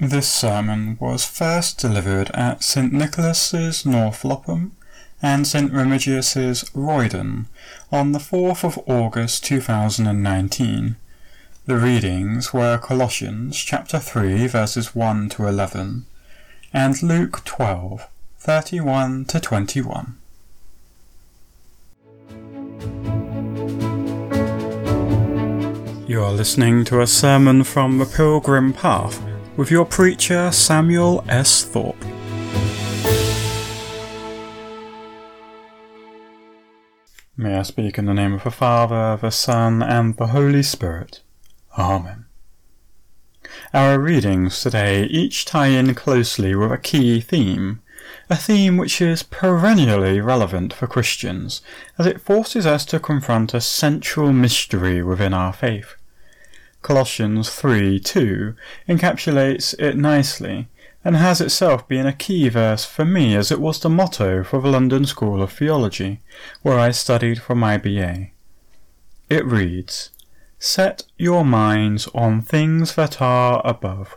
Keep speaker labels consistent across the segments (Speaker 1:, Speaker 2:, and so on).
Speaker 1: This sermon was first delivered at St Nicholas's North Lopham and St Remigius's Roydon on the 4th of August 2019. The readings were Colossians chapter 3 verses 1 to 11 and Luke 12 31 to 21. You are listening to a sermon from the Pilgrim Path with your preacher Samuel S. Thorpe. May I speak in the name of the Father, the Son, and the Holy Spirit. Amen. Our readings today each tie in closely with a key theme, a theme which is perennially relevant for Christians, as it forces us to confront a central mystery within our faith. Colossians 3 2 encapsulates it nicely, and has itself been a key verse for me as it was the motto for the London School of Theology, where I studied for my BA. It reads, Set your minds on things that are above.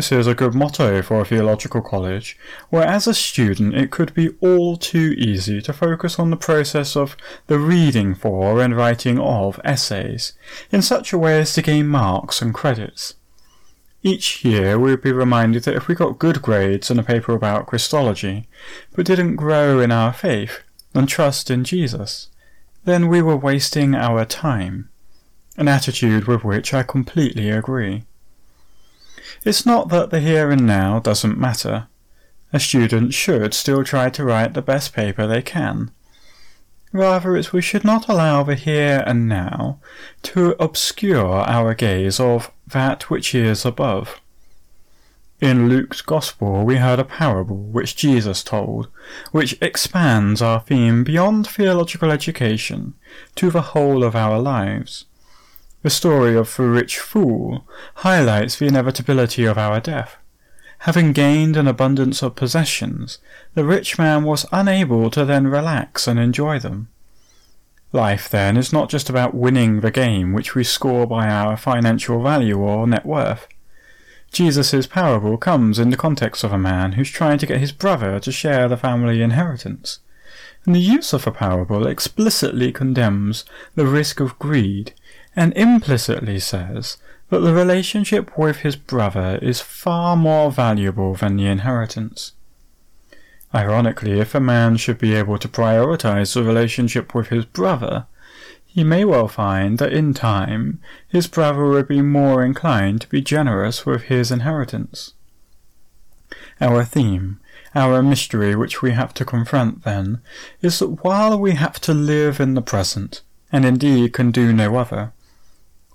Speaker 1: This is a good motto for a theological college, where as a student it could be all too easy to focus on the process of the reading for and writing of essays, in such a way as to gain marks and credits. Each year we would be reminded that if we got good grades in a paper about Christology, but didn't grow in our faith and trust in Jesus, then we were wasting our time, an attitude with which I completely agree. It's not that the here and now doesn't matter. A student should still try to write the best paper they can. Rather, it's we should not allow the here and now to obscure our gaze of that which is above. In Luke's Gospel, we heard a parable which Jesus told, which expands our theme beyond theological education to the whole of our lives. The story of the rich fool highlights the inevitability of our death. Having gained an abundance of possessions, the rich man was unable to then relax and enjoy them. Life, then, is not just about winning the game which we score by our financial value or net worth. Jesus' parable comes in the context of a man who's trying to get his brother to share the family inheritance. And the use of the parable explicitly condemns the risk of greed and implicitly says that the relationship with his brother is far more valuable than the inheritance. Ironically, if a man should be able to prioritize the relationship with his brother, he may well find that in time his brother would be more inclined to be generous with his inheritance. Our theme, our mystery which we have to confront then, is that while we have to live in the present, and indeed can do no other,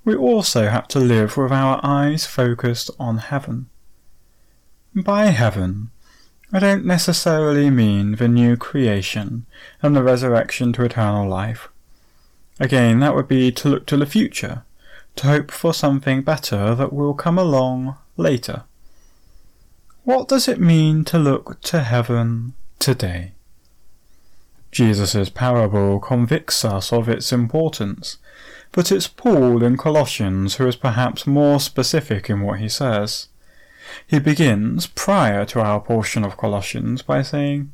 Speaker 1: we also have to live with our eyes focused on heaven. By heaven, I don't necessarily mean the new creation and the resurrection to eternal life. Again, that would be to look to the future, to hope for something better that will come along later. What does it mean to look to heaven today? Jesus' parable convicts us of its importance but it's Paul in Colossians who is perhaps more specific in what he says. He begins, prior to our portion of Colossians, by saying,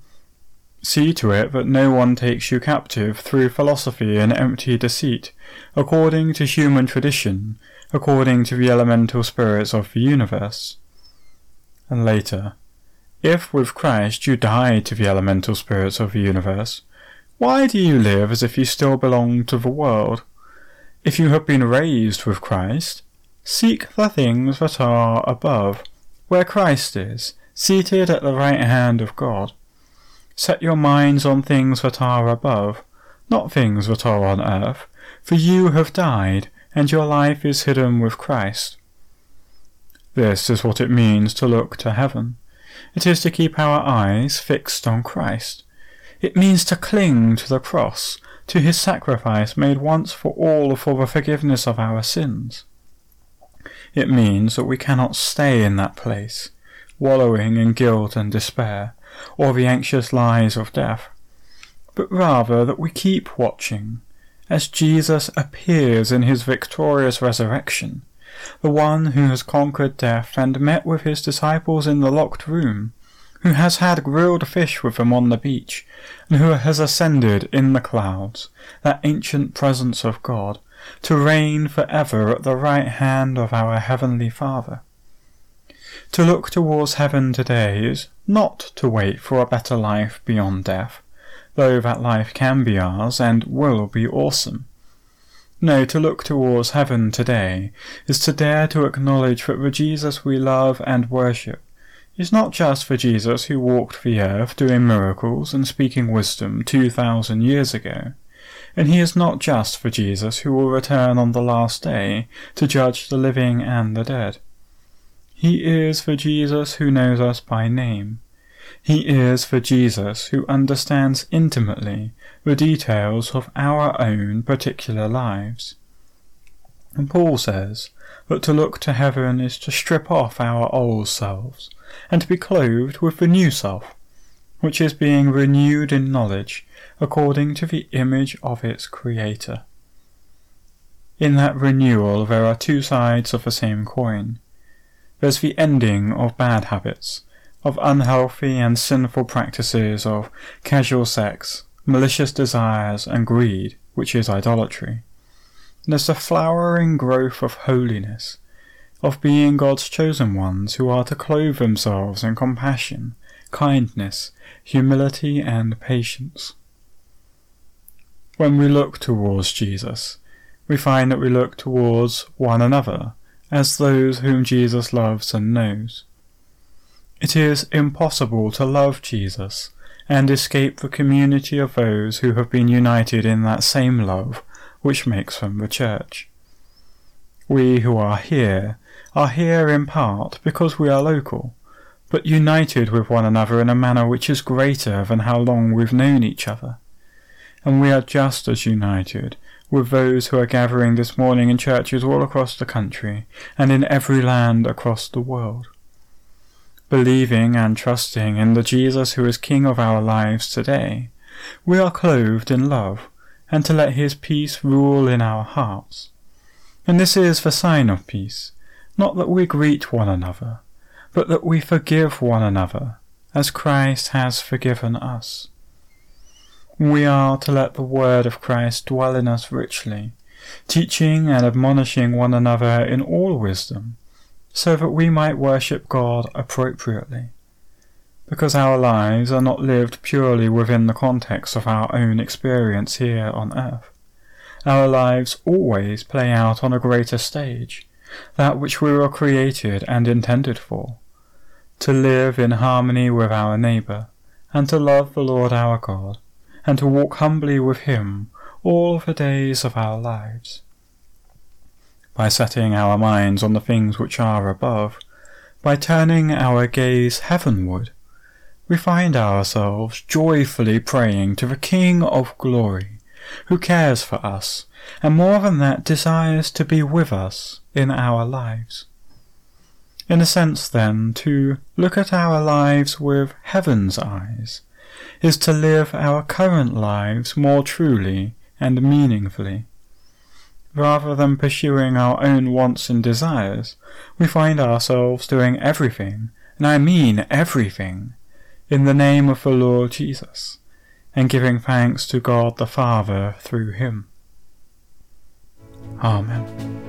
Speaker 1: See to it that no one takes you captive through philosophy and empty deceit, according to human tradition, according to the elemental spirits of the universe. And later, if with Christ you died to the elemental spirits of the universe, why do you live as if you still belong to the world? If you have been raised with Christ, seek the things that are above, where Christ is, seated at the right hand of God. Set your minds on things that are above, not things that are on earth, for you have died, and your life is hidden with Christ. This is what it means to look to heaven. It is to keep our eyes fixed on Christ. It means to cling to the cross, to his sacrifice made once for all for the forgiveness of our sins. It means that we cannot stay in that place, wallowing in guilt and despair, or the anxious lies of death, but rather that we keep watching, as Jesus appears in his victorious resurrection, the one who has conquered death and met with his disciples in the locked room, who has had grilled fish with them on the beach, and who has ascended in the clouds, that ancient presence of God, to reign for ever at the right hand of our heavenly Father. To look towards heaven today is not to wait for a better life beyond death, though that life can be ours and will be awesome. No, to look towards heaven today is to dare to acknowledge that the Jesus we love and worship is not just for Jesus who walked the earth doing miracles and speaking wisdom two thousand years ago, and he is not just for Jesus who will return on the last day to judge the living and the dead. He is for Jesus who knows us by name. He is for Jesus who understands intimately the details of our own particular lives. And Paul says that to look to heaven is to strip off our old selves and to be clothed with the new self, which is being renewed in knowledge according to the image of its Creator. In that renewal there are two sides of the same coin. There's the ending of bad habits, of unhealthy and sinful practices of casual sex, malicious desires, and greed, which is idolatry. There's the flowering growth of holiness, of being God's chosen ones who are to clothe themselves in compassion, kindness, humility, and patience. When we look towards Jesus, we find that we look towards one another as those whom Jesus loves and knows. It is impossible to love Jesus and escape the community of those who have been united in that same love which makes them the Church. We who are here are here in part because we are local, but united with one another in a manner which is greater than how long we've known each other. And we are just as united with those who are gathering this morning in churches all across the country and in every land across the world believing and trusting in the Jesus who is King of our lives today, we are clothed in love, and to let his peace rule in our hearts. And this is the sign of peace, not that we greet one another, but that we forgive one another, as Christ has forgiven us. We are to let the word of Christ dwell in us richly, teaching and admonishing one another in all wisdom, so that we might worship God appropriately. Because our lives are not lived purely within the context of our own experience here on earth. Our lives always play out on a greater stage, that which we were created and intended for, to live in harmony with our neighbour, and to love the Lord our God, and to walk humbly with Him all the days of our lives. By setting our minds on the things which are above, by turning our gaze heavenward, we find ourselves joyfully praying to the King of glory, who cares for us, and more than that desires to be with us in our lives. In a sense, then, to look at our lives with heaven's eyes is to live our current lives more truly and meaningfully rather than pursuing our own wants and desires, we find ourselves doing everything, and I mean everything, in the name of the Lord Jesus, and giving thanks to God the Father through him. Amen.